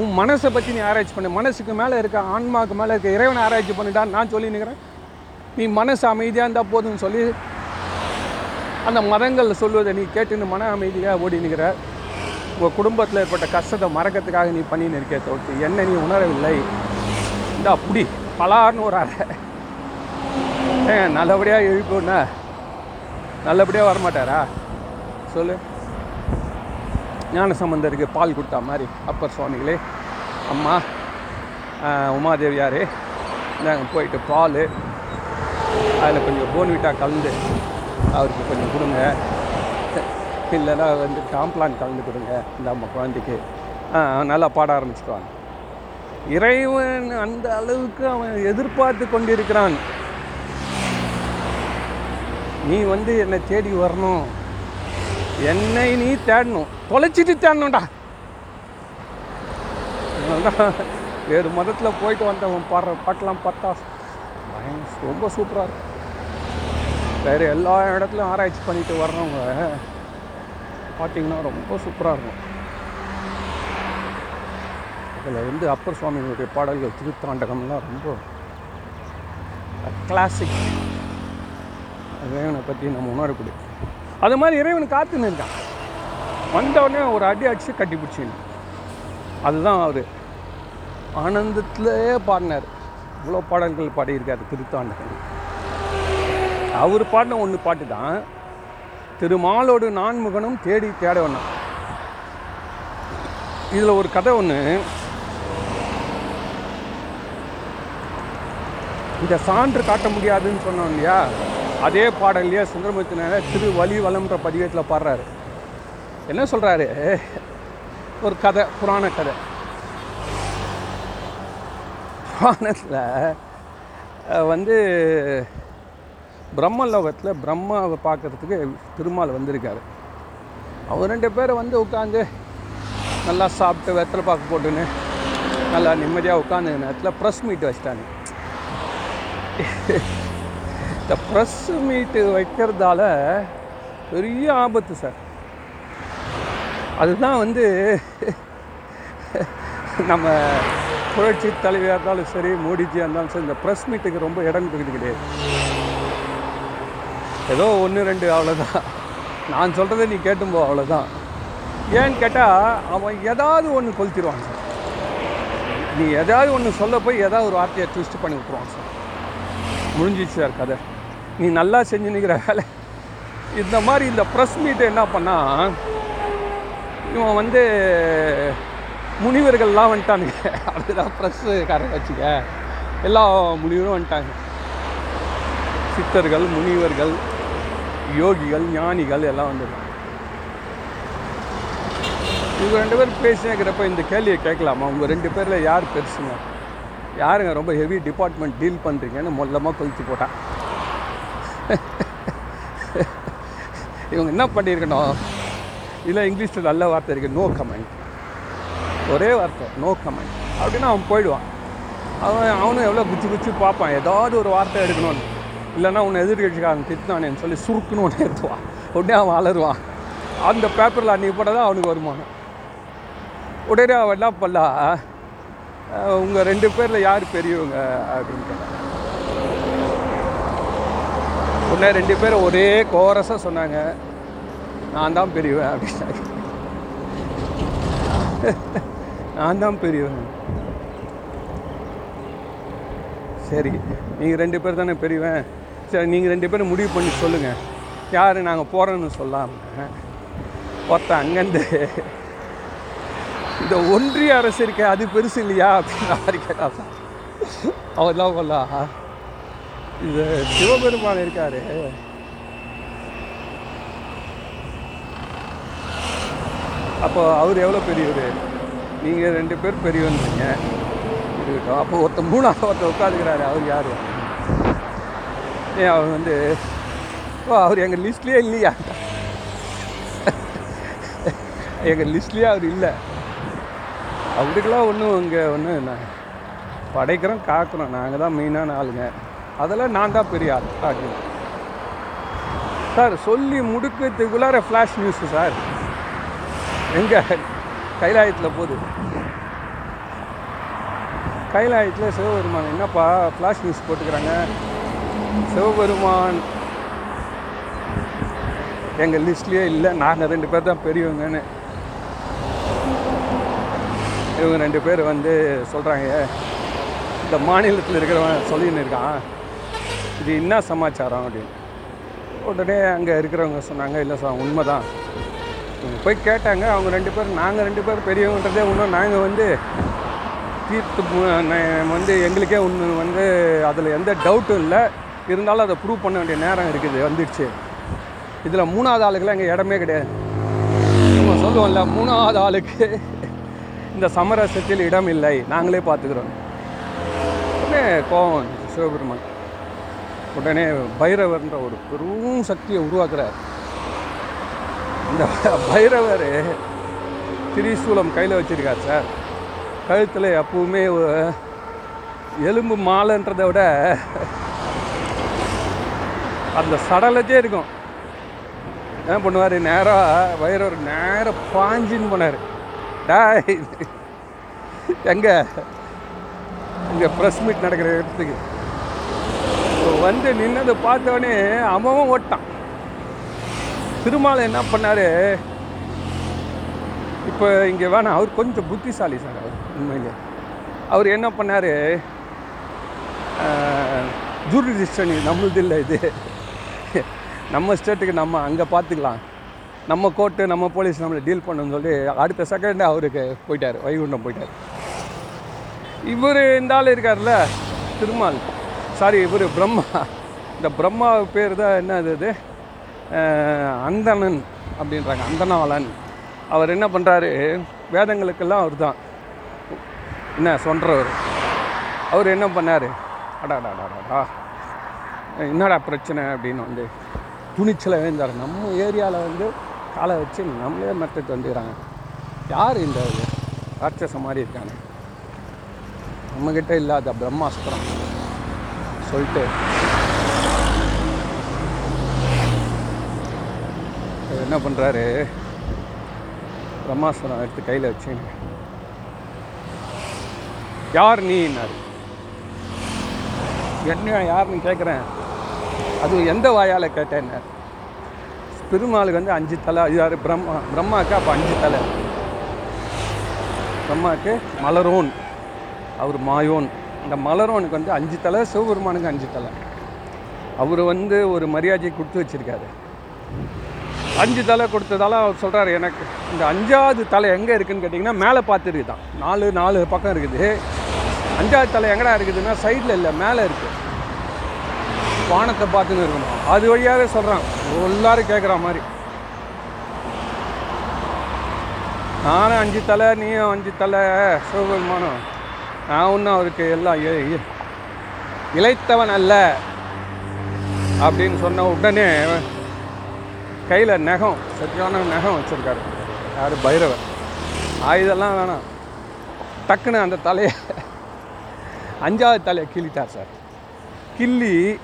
உன் மனசை பற்றி நீ ஆராய்ச்சி பண்ணு. மனசுக்கு மேலே இருக்க ஆன்மாவுக்கு மேலே இருக்க இறைவனை ஆராய்ச்சி பண்ணிட்டான்னு நான் சொல்லி நிற்கிறேன் நீ மனசு அமைதியாக இருந்தால் போதும்னு சொல்லி அந்த மதங்கள் சொல்வதை நீ கேட்டுன்னு மன அமைதியாக ஓடி நிற்கிற உங்கள் குடும்பத்தில் ஏற்பட்ட கஷ்டத்தை மறக்கிறதுக்காக நீ பண்ணி நிற்க தவிர்த்து என்ன நீ உணரவில்லை. இந்த அப்படி பலார்னு ஒரு அறை. ஏங்க நல்லபடியாக எழுப்பினா நல்லபடியாக வரமாட்டாரா? சொல்லு. ஞான சம்பந்தருக்கு பால் கொடுத்தா மாதிரி அப்பர் சுவாமிகளே. அம்மா உமாதேவியார் உமாதேவியாரே நாங்கள் போயிட்டு பால். அதில் கொஞ்சம் போன்விட்டா கலந்து அவருக்கு கொஞ்சம் கொடுங்க. இல்லைன்னா வந்து காம்ப்ளான் கலந்து கொடுங்க இந்த அம்மா குழந்தைக்கு. நல்லா பாட ஆரம்பிச்சிடுவாங்க இறைவன் அந்த அளவுக்கு அவன் எதிர்பார்த்து கொண்டிருக்கிறான். நீ வந்து என்னை தேடி வரணும். என்னை நீ தேடணும். தொலைச்சிட்டு தேடணும்டா. வேறு மதத்தில் போயிட்டு வந்தவன் பாடுற பாட்டெலாம் பார்த்தா பயங்கர ரொம்ப சூப்பராக இருக்கும் வேறு எல்லா இடத்துலையும் ஆராய்ச்சி பண்ணிட்டு வர்றவங்க பார்த்தீங்கன்னா ரொம்ப சூப்பராக இருக்கும். அதில் வந்து அப்பர் சுவாமிகளுடைய பாடல்கள் திருத்தாண்டகம்லாம் ரொம்ப கிளாசிக் இறைவனை பற்றி நம்ம உணரக்கூடிய. அது மாதிரி இறைவன் காத்துன்னு இருக்கான் வந்த உடனே ஒரு அடி அடிச்சு கட்டி பிடிச்சின்னு அதுதான் அவர். ஆனந்தத்திலே பாடினார். இவ்வளோ பாடல்கள் பாடியிருக்காரு திருத்தாண்டகன். அவர் பாடின ஒன்று பாட்டு தான் திருமாலோடு நான்முகனும் தேடி தேட ஒன்று இதில் ஒரு கதை ஒன்று இந்த சான்று காட்ட முடியாதுன்னு சொன்னோம் இல்லையா? அதே பாடல்லையே சுந்தரமூர்த்தினால திரு வலி வளம்ன்ற பதிவேத்தில் பாடுறாரு. என்ன சொல்கிறாரு ஒரு கதை புராண கதை. புராணத்தில் வந்து பிரம்மலோகத்தில் பிரம்மாவை பார்க்கறதுக்கு திருமால் வந்திருக்காரு. அவர் ரெண்டு பேரும் வந்து உட்காந்து நல்லா சாப்பிட்டு வெத்தலை பாக்கு போட்டுன்னு நல்லா நிம்மதியாக உட்காந்து நேரத்தில் ப்ரெஸ் மீட் வச்சிட்டாங்க. இந்த ப்ரெஸ் மீட்டு வைக்கிறதால பெரிய ஆபத்து சார் அதுதான் வந்து [LAUGHS] நம்ம புரட்சி தலைவியாக இருந்தாலும் சரி மோடிஜியாக இருந்தாலும் சரி இந்த ப்ரெஸ் மீட்டுக்கு ரொம்ப இடம் கொடுக்குது கிடையாது. ஏதோ ஒன்று ரெண்டு அவ்வளோதான் நான் சொல்கிறத நீ கேட்டும்போ அவ்வளோதான் ஏன்னு கேட்டால் அவன் ஏதாவது ஒன்று கொளுத்திடுவான் சார் நீ ஏதாவது ஒன்று சொல்ல போய் ஏதாவது ஒரு வார்த்தையை ட்விஸ்ட் பண்ணி விட்ருவான் சார் முடிஞ்சிச்சு சார் கதை. நீ நல்லா செஞ்சு நிற்கிற வேலை. இந்த மாதிரி இந்த ப்ரெஸ் மீட்டை என்ன பண்ணால் இவன் வந்து முனிவர்கள்லாம் வந்துட்டானுங்க. அதுதான் ப்ரெஸ்ஸு காரை வச்சுக்க. எல்லா முனிவரும் வந்துட்டாங்க. சித்தர்கள் முனிவர்கள் யோகிகள் ஞானிகள் எல்லாம் வந்துருக்காங்க. இவங்க ரெண்டு பேரும் பேசினேங்கிறப்ப இந்த கேள்வியை கேட்கலாமா? உங்கள் ரெண்டு பேரில் யார் பெருசுங்க? யாருங்க ரொம்ப ஹெவி டிபார்ட்மெண்ட் டீல் பண்ணுறீங்கன்னு மொல்லமாக கொளுத்து போட்டான். இவங்க என்ன பண்ணியிருக்கணும்? இதில் இங்கிலீஷில் நல்ல வார்த்தை இருக்குது நோ கமெண்ட் ஒரே வார்த்தை நோ கமெண்ட் அப்படின்னா அவன் போயிடுவான். அவன் அவனும் எவ்வளோ குச்சி குச்சி பார்ப்பான். ஏதாவது ஒரு வார்த்தை எடுக்கணும்னு. இல்லைன்னா உன்னை எதிர்கட்சிக்காரன் திட்டினானேன்னு சொல்லி சுருக்குன்னு ஒன்று எடுத்துவான் உடனே அவன் அலருவான் அந்த பேப்பரில் அன்றைக்கி போட்டால் தான் அவனுக்கு வருமானம். உடனே அவன் என்ன பண்ணலாம் உங்கள் ரெண்டு பேரில் யார் பெரியவங்க? அப்படின்னு கேட்டான். உடனே ரெண்டு பேரும் ஒரே கோரஸாக சொன்னாங்க. நான் தான் பெரியவன் அப்படின்னாங்க. நான் தான் பெரியவன். சரி நீங்கள் ரெண்டு பேர் தானே பெரியவன். சரி நீங்கள் ரெண்டு பேரும் முடிவு பண்ணி சொல்லுங்கள் யார் நாங்கள் போகிறோன்னு சொல்லாமல் ஒருத்தன் அங்கேருந்து இந்த ஒன்றிய அரசு இருக்க அது பெருசு இல்லையா? அப்படின்னு மாதிரி கேட்டா. அவர்லாம் சொல்லா இது சிவபெருமான் இருக்காரு. அப்போ அவர் எவ்வளோ பெரியவர்? நீங்கள் ரெண்டு பேர் பெரியவன்றீங்க இருக்கட்டும். அப்போ ஒருத்த மூணாவது ஒருத்தர் உட்காந்துக்கிறாரு அவர் யார்? ஏன் அவர் வந்து ஓ அவர் எங்கள் லிஸ்ட்லேயே இல்லையா? எங்கள் லிஸ்ட்லேயே அவர் இல்லை. அவருக்கெல்லாம் ஒன்றும் இங்கே ஒன்றும் என்ன படைக்கிறோம் காக்கிறோம். நாங்கள் தான் மெயினான ஆளுங்க. அதெல்லாம் நான் தான் பெரிய ஆள். அப்படின்னு சார் சொல்லி முடுக்கிறதுக்குள்ளார ஃப்ளாஷ் நியூஸு சார். எங்கே? கைலாயத்தில் போகுது. கைலாயத்தில் சிவபெருமான் என்னப்பா ஃப்ளாஷ் நியூஸ் போட்டுக்கிறாங்க? சிவபெருமான். எங்கள் லிஸ்ட்லேயே இல்லை. நாங்கள் ரெண்டு பேர் தான் பெரியவங்கன்னு. இவங்க ரெண்டு பேர் வந்து சொல்கிறாங்க இந்த மாநிலத்தில் இருக்கிறவன் சொல்லின்னு இருக்கான். இது என்ன சமாச்சாரம் அப்படின்னு? உடனே அங்கே இருக்கிறவங்க சொன்னாங்க இல்லை சார் உண்மை தான் போய் கேட்டாங்க அவங்க ரெண்டு பேரும் நாங்கள் ரெண்டு பேர் பெரியவங்கன்றதே இன்னும் நாங்கள் வந்து தீர்த்து வந்து எங்களுக்கே ஒன்று வந்து அதில் எந்த டவுட்டும் இல்லை. இருந்தாலும் அதை ப்ரூவ் பண்ண வேண்டிய நேரம் இருக்குது வந்துடுச்சு. இதில் மூணாவது ஆளுக்கெல்லாம் எங்கள் இடமே கிடையாது. நம்ம சொல்லுவோம்ல மூணாவது ஆளுக்கு இந்த சமரசத்தில் இடம் இல்லை. நாங்களே பார்த்துக்கிறோம். உடனே கோவம் சிவபெருமான். உடனே பைரவர்ன்ற ஒரு பெரும் சக்தியை உருவாக்குறார். இந்த பைரவர் திரிசூலம் கையில் வச்சுருக்கார் சார். கழுத்தில் எப்பவுமே எலும்பு மாலைன்றதை விட அந்த சடலத்தே இருக்கும். என்ன பண்ணுவார்? நேராக வைரவர் நேராக பாஞ்சின்னு போனார். டாய் எங்கே? இங்கே ப்ரெஸ் மீட் நடக்கிற இடத்துக்கு. வந்து நின்னதை பார்த்தவொடனே அவன் ஓட்டான். திருமாலை என்ன பண்ணார்? இப்போ இங்கே வேணாம் அவர் கொஞ்சம் புத்திசாலி சார் அவர் உண்மையிலே. அவர் என்ன பண்ணார்? ஜூரிஜிஸ்டன் நம்மளது இல்லை இது. நம்ம ஸ்டேட்டுக்கு நம்ம அங்கே பார்த்துக்கலாம் நம்ம கோர்ட்டு நம்ம போலீஸ் நம்மளை டீல் பண்ணணும்னு சொல்லி அடுத்த செகண்டே அவருக்கு போயிட்டார் வைகுண்டம் போயிட்டார். இவர் இந்த ஆள் இருக்கார்ல திருமால். சாரி இவர் பிரம்மா. இந்த பிரம்மா பேர் தான் என்ன இது? அந்தணன் அப்படின்றாங்க அந்தனாளன் அவர் என்ன பண்ணுறாரு வேதங்களுக்கெல்லாம் அவர் தான். என்ன சொல்கிறவர் அவர் என்ன பண்ணார்? அடாடாடாடாடா என்னடா பிரச்சனை அப்படின்னு வந்து துணிச்சலை வேந்தார் நம்ம ஏரியாவில் வந்து காலை வச்சு நம்மளே மெத்தட் வந்துக்கிறாங்க யார் இந்த ராட்சச மாதிரி இருக்காங்க நம்மக்கிட்ட இல்லாத பிரம்மாஸ்திரம். சொல்லிட்டு என்ன பண்ணுறாரு பிரம்மாசனம் எடுத்து கையில் வச்சு யார் நீன்னாரு என்ன யாருன்னு கேட்குறேன் அது எந்த வாயால் கேட்டேன்னு பெருமாளுக்கு வந்து அஞ்சு தலை யார்? பிரம்மா பிரம்மாவுக்கு அப்போ அஞ்சு தலை. பிரம்மாவுக்கு மலரோன் அவர் மாயோன். இந்த மலரவனுக்கு வந்து அஞ்சு தலை சிவபெருமானுக்கு அஞ்சு தலை. அவர் வந்து ஒரு மரியாதையை கொடுத்து வச்சிருக்காரு. அஞ்சு தலை கொடுத்ததால அவர் சொல்கிறாரு எனக்கு இந்த அஞ்சாவது தலை எங்கே இருக்குதுன்னு கேட்டிங்கன்னா மேலே பார்த்துருக்கு தான் நாலு நாலு பக்கம் இருக்குது. அஞ்சாவது தலை எங்கடா இருக்குதுன்னா சைடில் இல்லை மேலே இருக்குது வானத்தை பார்த்துன்னு இருக்கணும். அது வழியாகவே சொல்கிறான் எல்லாரும் கேட்குற மாதிரி. நானும் அஞ்சு தலை நீயும் அஞ்சு தலை சிவபெருமானும். நான் ஒன்றும் அவருக்கு எல்லாம் இ- இ- இளைத்தவன் அல்ல. அப்படின்னு சொன்ன உடனே கையில் நகம் சரியான நகம் வச்சுருக்காரு. யார்? பைரவர். ஆயுதெல்லாம் வேணாம். டக்குன்னு அந்த தலையை அஞ்சாவது தலையை கிள்ளிட்டார் சார். கிள்ளி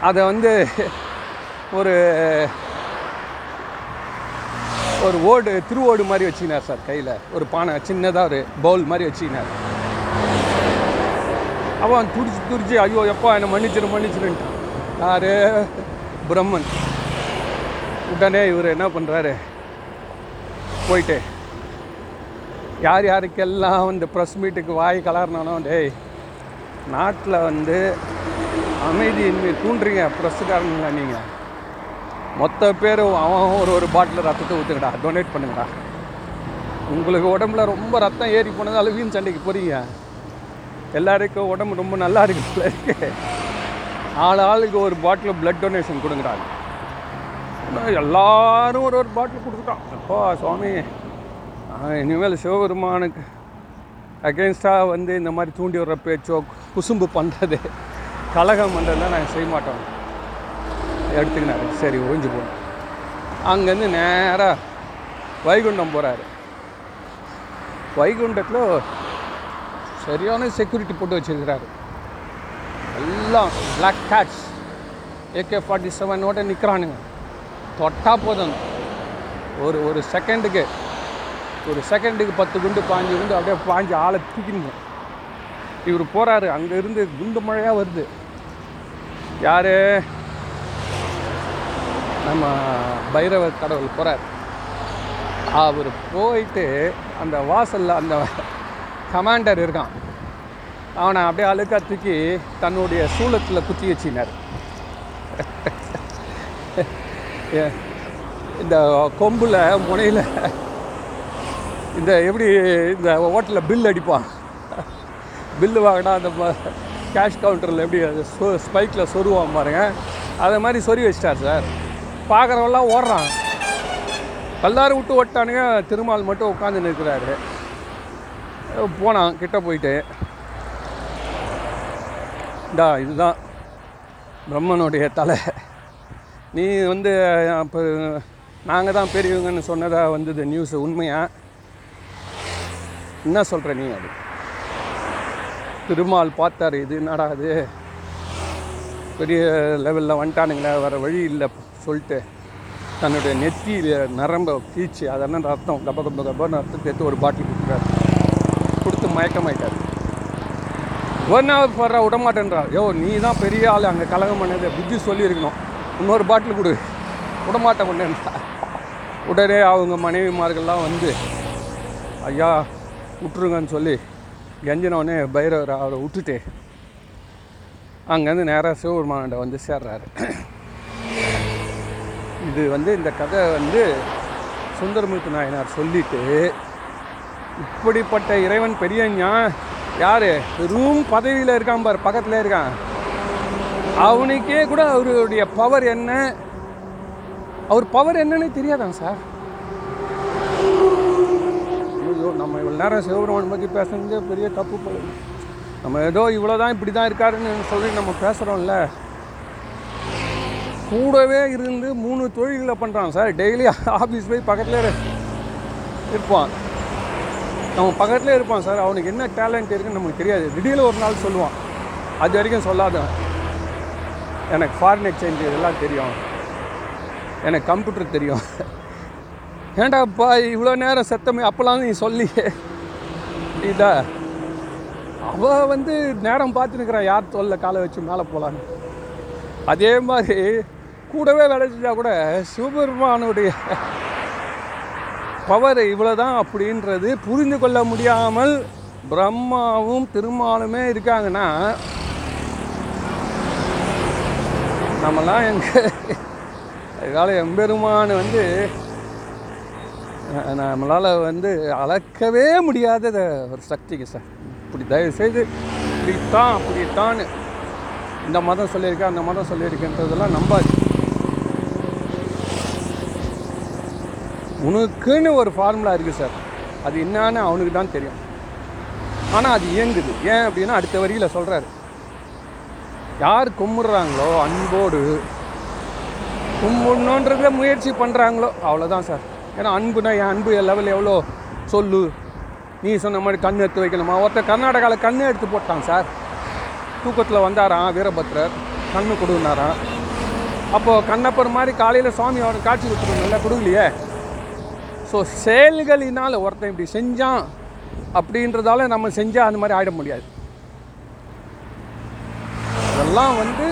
அதை வந்து ஒரு ஒரு ஓடு திருவோடு மாதிரி வச்சுக்கினார் சார் கையில். ஒரு பானை சின்னதாக ஒரு பவுல் மாதிரி வச்சுக்கினார். அவன் துடிச்சு துடிச்சு ஐயோ எப்பா என்னை மன்னிச்சிரு மன்னிச்சிருன்ட்டான் யார்? பிரம்மன். உடனே இவர் என்ன பண்ணுறாரு போயிட்டு யார் யாருக்கெல்லாம் வந்து ப்ரெஸ் மீட்டுக்கு வாய் கலர்னாலும் டேய் நாட்டில் வந்து அமைதியின்மை தூண்டுறீங்க ப்ரெஸ்ஸுக்காரங்களா நீங்கள் மொத்த பேர் அவன் ஒரு ஒரு பாட்டில் ரத்தத்தை ஊற்றுங்கடா டொனேட் பண்ணுங்கடா. உங்களுக்கு உடம்புல ரொம்ப ரத்தம் ஏறி போனது வீண் சண்டைக்கு போறீங்க. எல்லாருக்கும் உடம்பு ரொம்ப நல்லா இருக்குல்ல. இருக்கு ஆளுக்கு ஒரு பாட்டில் பிளட் டொனேஷன் கொடுங்கடா. எல்லாரும் ஒரு ஒரு பாட்டில் கொடுத்துட்டான். அப்பா சுவாமி. இனிமேல் சிவபெருமானுக்கு அகேன்ஸ்டாக வந்து இந்த மாதிரி தூண்டி வர்ற பேச்சோ குசும்பு பண்ணுறது கலகம் பண்ணுறதுலாம் நாங்கள் செய்ய மாட்டோம். எடுத்துக்கினாரு. சரி ஒழிஞ்சு போகணும் அங்கேருந்து நேராக வைகுண்டம் போகிறாரு வைகுண்டத்தில் சரியான செக்யூரிட்டி போட்டு வச்சிருக்கிறாரு. எல்லாம் பிளாக் கேட்ஸ் ஏகே ஃபார்ட்டி செவனோட நிற்கிறானுங்க தொட்டா போதும். ஒரு ஒரு செகண்டுக்கு ஒரு செகண்டுக்கு பத்து குண்டு பாஞ்சு குண்டு அப்படியே பாஞ்சு ஆளை தூக்கிடுங்க இவர் போகிறாரு அங்கேருந்து குண்டு மழையாக வருது. யார்? நம்ம பைரவர் கடவுள் போகிறார் அவர் போயிட்டு அந்த வாசலில் அந்த கமாண்டர் இருக்கான். அவனை அப்படியே அழுக்கா தூக்கி தன்னுடைய சூளத்தில் குத்தி வச்சினார். இந்த கொம்பில் முனையில் இந்த எப்படி இந்த ஹோட்டலில் பில் அடிப்பான். பில்லு வாங்கினா அந்த கேஷ் கவுண்டரில் எப்படி அது சொ ஸ்பைக்கில் சொருவான் பாருங்கள் அதை மாதிரி சொறி வச்சிட்டார் சார். பார்க்குறவெல்லாம் ஓடுறான் எல்லாரும் விட்டு ஓட்டானுங்க திருமால் மட்டும் உட்காந்து நிற்கிறாரு. போனான் கிட்ட போயிட்டு. டா இதுதான் பிரம்மனுடைய தலை. நீ வந்து அப்போ நாங்கள் தான் பெரியவங்கன்னு சொன்னதாக வந்தது நியூஸ் உண்மையா? என்ன சொல்கிற நீ அது? திருமால் பார்த்தாரு இது என்னடா அது? பெரிய லெவலில் வந்துட்டானுங்களே வேறு வழி இல்லை. சொல்லிட்டு தன்னுடைய நெத்தியில் நரம்ப கீச்சு அதெல்லாம் ரத்தம் கப கப கப்பன்னு ரத்தம் சேர்த்து ஒரு பாட்டில் கொடுக்குறாரு. கொடுத்து மயக்கமாயிட்டார். ஒன் ஹவர் போடுறா விடமாட்டேன்றா. யோ நீ தான் பெரிய ஆள் அங்கே கலகம் பண்ணது புத்தி சொல்லியிருக்கணும். இன்னொரு பாட்டில் கொடு. விடமாட்டேன் கொண்டேன்றா உடனே அவங்க மனைவிமார்கள்லாம் வந்து ஐயா விட்டுருங்கன்னு சொல்லி கெஞ்சினவனே பைரவர் அவரை விட்டுட்டு அங்கேருந்து நேராக சிவபெருமானிட்ட வந்து சேர்றாரு. இது வந்து இந்த கதை வந்து சுந்தரமூர்த்தி நாயனார் சொல்லிட்டு இப்படிப்பட்ட இறைவன் பெரிய யார்? ரூம் பதவியில் இருக்கான் பார் பக்கத்தில் இருக்கான். அவனுக்கே கூட அவருடைய பவர் என்ன? அவர் பவர் என்னன்னு தெரியாதான் சார் ஐயோ நம்ம இவ்வளோ நேரம் சிவபெருமான் பற்றி பேசுறது பெரிய தப்பு போல நம்ம ஏதோ இவ்வளோ தான் இப்படி தான் இருக்காருன்னு சொல்லி நம்ம பேசுகிறோம்ல கூடவே இருந்து மூணு தொழில்களை பண்ணுறான் சார். டெய்லி ஆஃபீஸ் போய் பக்கத்தில் இருப்பான். நம்ம பக்கத்துலேயே இருப்பான் சார். அவனுக்கு என்ன டேலண்ட் இருக்குன்னு நமக்கு தெரியாது. திடீர்னு ஒரு நாள் சொல்லுவான். அது வரைக்கும் சொல்லாத. எனக்கு ஃபாரின் எக்ஸ்சேஞ்ச் இதெல்லாம் தெரியும். எனக்கு கம்ப்யூட்டர் தெரியும். ஏன்டாப்பா இவ்வளோ நேரம் செத்தமே? அப்போலாம் நீ சொல்லி இதா அவள் வந்து நேரம் பார்த்துருக்குறான் யார் தொல்லை காலை வச்சு மேலே போகலான்னு அதே மாதிரி கூடவே வேலை செஞ்சால் கூட சிவபெருமானுடைய பவர் இவ்வளோதான் அப்படின்றது புரிந்து கொள்ள முடியாமல் பிரம்மாவும் திருமாலுமே இருக்காங்கன்னா நம்மலாம் எங்கே அதனால் எம்பெருமான் வந்து நம்மளால் வந்து அளக்கவே முடியாத ஒரு சக்திக்கு சார். இப்படி தயவு செய்து இப்படித்தான் அப்படித்தான். இந்த மதம் சொல்லியிருக்கேன் அந்த மதம் சொல்லியிருக்கேன்றதெல்லாம் நம்பாது உனக்குன்னு ஒரு ஃபார்முலா இருக்குது சார் அது என்னன்னு அவனுக்கு தான் தெரியும். ஆனால் அது இயங்குது. ஏன் அப்படின்னா அடுத்த வரியில் சொல்கிறாரு யார் கும்பிட்றாங்களோ அன்போடு கும்பிடணுன்றத முயற்சி பண்ணுறாங்களோ அவ்வளோதான் சார் ஏன்னா அன்புனா என் அன்பு லெவல் எவ்வளோ? சொல்லு. நீ சொன்ன மாதிரி கண் எடுத்து வைக்கணுமா? ஒருத்தர் கர்நாடகாவில் கண்ணு எடுத்து போட்டான் சார் தூக்கத்தில் வந்தாராம் வீரபத்ரர். கண்ணு கொடுனாராம். அப்போது கண்ணப்பர் மாதிரி காலையில் சுவாமி அவனுக்கு காட்சி நல்லா கொடுக்கலையே? ஸோ செயல்களினால் ஒருத்தன் இப்படி செஞ்சான் அப்படின்றதால நம்ம செஞ்சால் அந்த மாதிரி ஆகிட முடியாது. அதெல்லாம் வந்து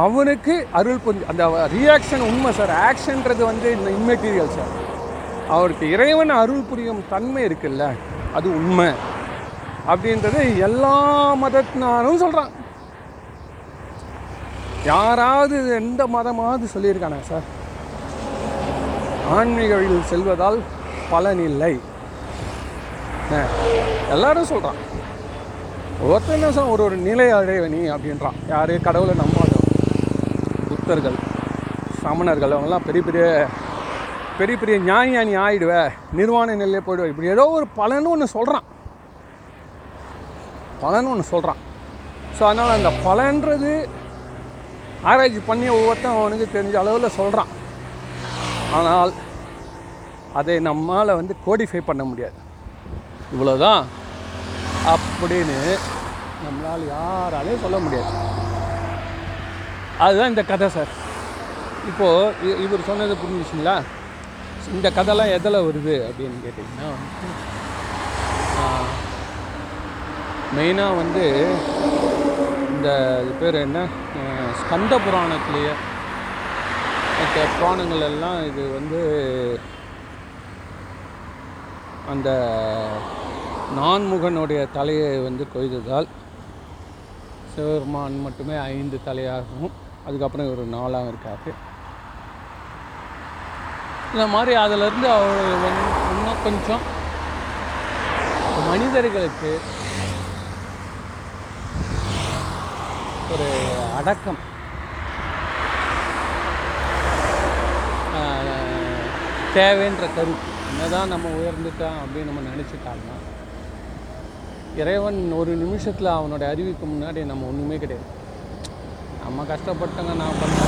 அவனுக்கு அருள் புரிஞ்சு அந்த ரியாக்ஷன் உண்மை சார் ஆக்ஷன்றது வந்து இந்த இம்மெட்டீரியல் சார் அவருக்கு இறைவன் அருள் புரியும் தன்மை இருக்குல்ல அது உண்மை. அப்படின்றது எல்லா மதத்தினாலும் சொல்கிறான் யாராவது எந்த மதமாவது சொல்லியிருக்கானா சார் ஆன்மீக வழியில் செல்வதால் பலனில்லை இல்லை. எல்லாரும் சொல்கிறான் ஒருத்தர் என்ன சார் ஒரு ஒரு நிலை அடைவனி அப்படின்றான். யார்? கடவுளை நம்பாதவன் புத்தர்கள் சமணர்கள் அவங்கெல்லாம் பெரிய பெரிய பெரிய பெரிய ஞானி ஞானி நிர்வாண நிலையே போயிடுவேன் இப்படி ஏதோ ஒரு பலன் ஒன்று சொல்கிறான் பலன் ஒன்று சொல்கிறான் ஸோ அதனால் அந்த பலன்றது ஆராய்ச்சி பண்ணி ஒவ்வொருத்தன் அவனுக்கு தெரிஞ்ச அளவில் சொல்கிறான் ஆனால் அதை நம்மால் வந்து கோடிஃபை பண்ண முடியாது. இவ்வளோதான் அப்படின்னு நம்மளால் யாராலையும் சொல்ல முடியாது. அதுதான் இந்த கதை சார். இப்போது இவர் சொன்னது புரிஞ்சுச்சுங்களா? இந்த கதைலாம் எதில் வருது அப்படின்னு கேட்டிங்கன்னா மெயினாக வந்து இந்த இது பேர் என்ன? ஸ்கந்த புராணத்திலேயே மற்ற புராணங்கள் எல்லாம் இது வந்து அந்த நான்முகனுடைய தலையை வந்து கொய்ததால் சிவபெருமான் மட்டுமே ஐந்து தலையாகவும் அதுக்கப்புறம் ஒரு நாளாகவும் இருக்காரு. இந்த மாதிரி அதிலிருந்து அவர் வந்து இன்னும் கொஞ்சம் மனிதர்களுக்கு ஒரு அடக்கம். தேவைன்ற கருத்து. என்னதான் நம்ம உயர்ந்துட்டோம் அப்படின்னு நம்ம நினச்சிட்டாங்கன்னா இறைவன் ஒரு நிமிஷத்தில் அவனோட அறிவுக்கு முன்னாடி நம்ம ஒன்றுமே கிடையாது. நம்ம கஷ்டப்பட்டங்க நான் பண்ண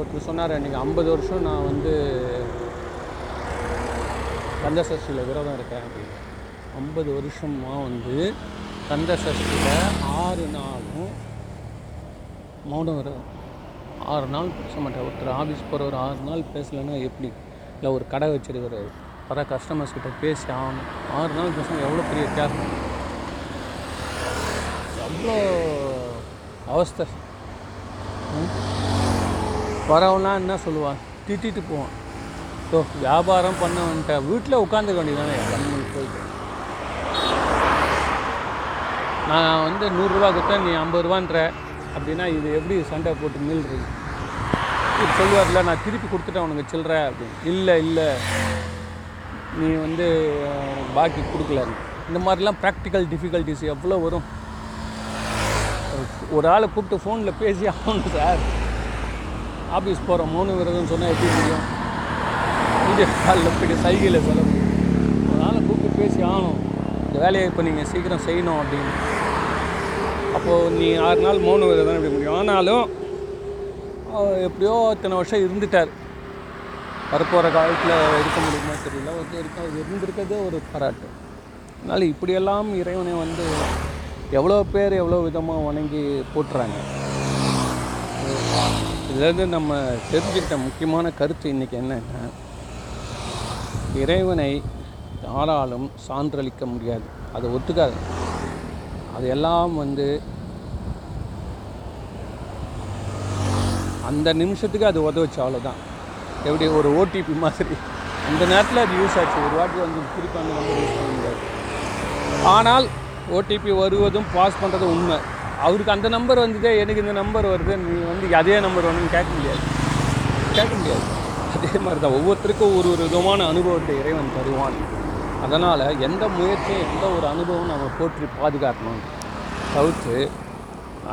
ஒருத்தர் சொன்னார் அன்றைக்கி ஐம்பது வருஷம் நான் வந்து கந்த சஷ்டியில் விரதம் இருக்கேன் அப்படின்னு. ஐம்பது வருஷமாக வந்து கந்த சஷ்டியில் ஆறு நாளும் மௌனம் வர ஆறு நாள் பேச மாட்டேன். ஒருத்தர் ஆஃபீஸ் போகிறவர் ஆறு நாள் பேசலைன்னா எப்படி? இல்லை ஒரு கடை வச்சிருக்கிறாரு வர கஸ்டமர்ஸ் கிட்ட பேசி ஆகணும். ஆறு நாள் பேசணும் எவ்வளோ பெரிய தியாகம் எவ்வளோ அவஸ்தை. ம்? என்ன சொல்லுவான்? திட்டிட்டு போவான். ஸோ வியாபாரம் பண்ண வீட்டில் உட்காந்துக்க வேண்டியதானே கண்மணி போயிட்டு. நான் வந்து நூறுரூவா கொடுத்தேன் நீ ஐம்பது ரூபான்ற. அப்படின்னா இது எப்படி சண்டை போட்டு நில்றது இது சொல்லுவார்ல நான் திருப்பி கொடுத்துட்டேன் உனக்கு சில்லற அப்படின்னு. இல்லை இல்லை. நீ வந்து பாக்கி கொடுக்கல. இந்த மாதிரிலாம் ப்ராக்டிக்கல் டிஃபிகல்ட்டிஸ் எவ்வளோ வரும். ஒரு ஆளை கூப்பிட்டு ஃபோனில் பேசி ஆகணும் சார். ஆஃபீஸ் போகிற மூணு விரதுன்னு சொன்னால் எப்படி முடியும்? வீடியோ காலில் போய்ட்டு சைகையில் சொல்ல முடியும் ஒரு ஆளை கூப்பிட்டு பேசி ஆகணும். இந்த வேலையை இப்போ நீங்கள் சீக்கிரம் செய்யணும் அப்படின்னு. அப்போது நீ ஆறு நாள் மூணு விரதம் எப்படி முடியும். ஆனாலும் எப்படியோ இத்தனை வருஷம் இருந்துட்டார். வரப்போகிற காலத்தில் இருக்க முடியுமா தெரியல. ஓகே இருக்க இருந்திருக்கிறதே ஒரு பாராட்டு. அதனால் இப்படியெல்லாம் இறைவனை வந்து எவ்வளோ பேர் எவ்வளோ விதமாக வணங்கி போட்டுறாங்க இதுலேருந்து நம்ம தெரிஞ்சுக்கிட்ட முக்கியமான கருத்து இன்றைக்கி என்னன்னா இறைவனை யாராலும் சான்றளிக்க முடியாது. அதை ஒத்துக்காது அது எல்லாம் வந்து அந்த நிமிஷத்துக்கு அது உதவுச்சு அவ்வளோதான் எப்படி ஒரு ஓடிபி மாதிரி. அந்த நேரத்தில் அது யூஸ் ஆச்சு. ஒரு வாட்டி வந்து திருப்பி அந்த நம்பர் யூஸ் பண்ண முடியாது. ஆனால் ஓடிபி வருவதும் பாஸ் பண்ணுறதும் உண்மை. அவருக்கு அந்த நம்பர் வந்ததே எனக்கு இந்த நம்பர் வருது நீ வந்து அதே நம்பர் வேணும்னு கேட்க முடியாது. கேட்க முடியாது. அதே மாதிரி தான் ஒவ்வொருத்தருக்கும் ஒரு ஒரு விதமான அனுபவத்தை இறைவன் தருவான். அதனால் எந்த முயற்சியும் எந்த ஒரு அனுபவம் நம்ம போற்றி பாதுகாக்கணும். தவிர்த்து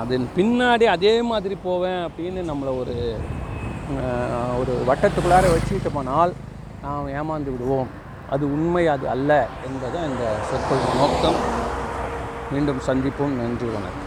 அதன் பின்னாடி அதே மாதிரி போவேன் அப்படின்னு நம்மளை ஒரு ஒரு வட்டத்துக்குள்ளார வச்சுக்கிட்டு போனால் நாம் ஏமாந்து விடுவோம். அது உண்மை அது அல்ல என்பதுதான் இந்த சொற்பொழிவு நோக்கம். மீண்டும் சந்திப்போம். நன்றி வணக்கம்.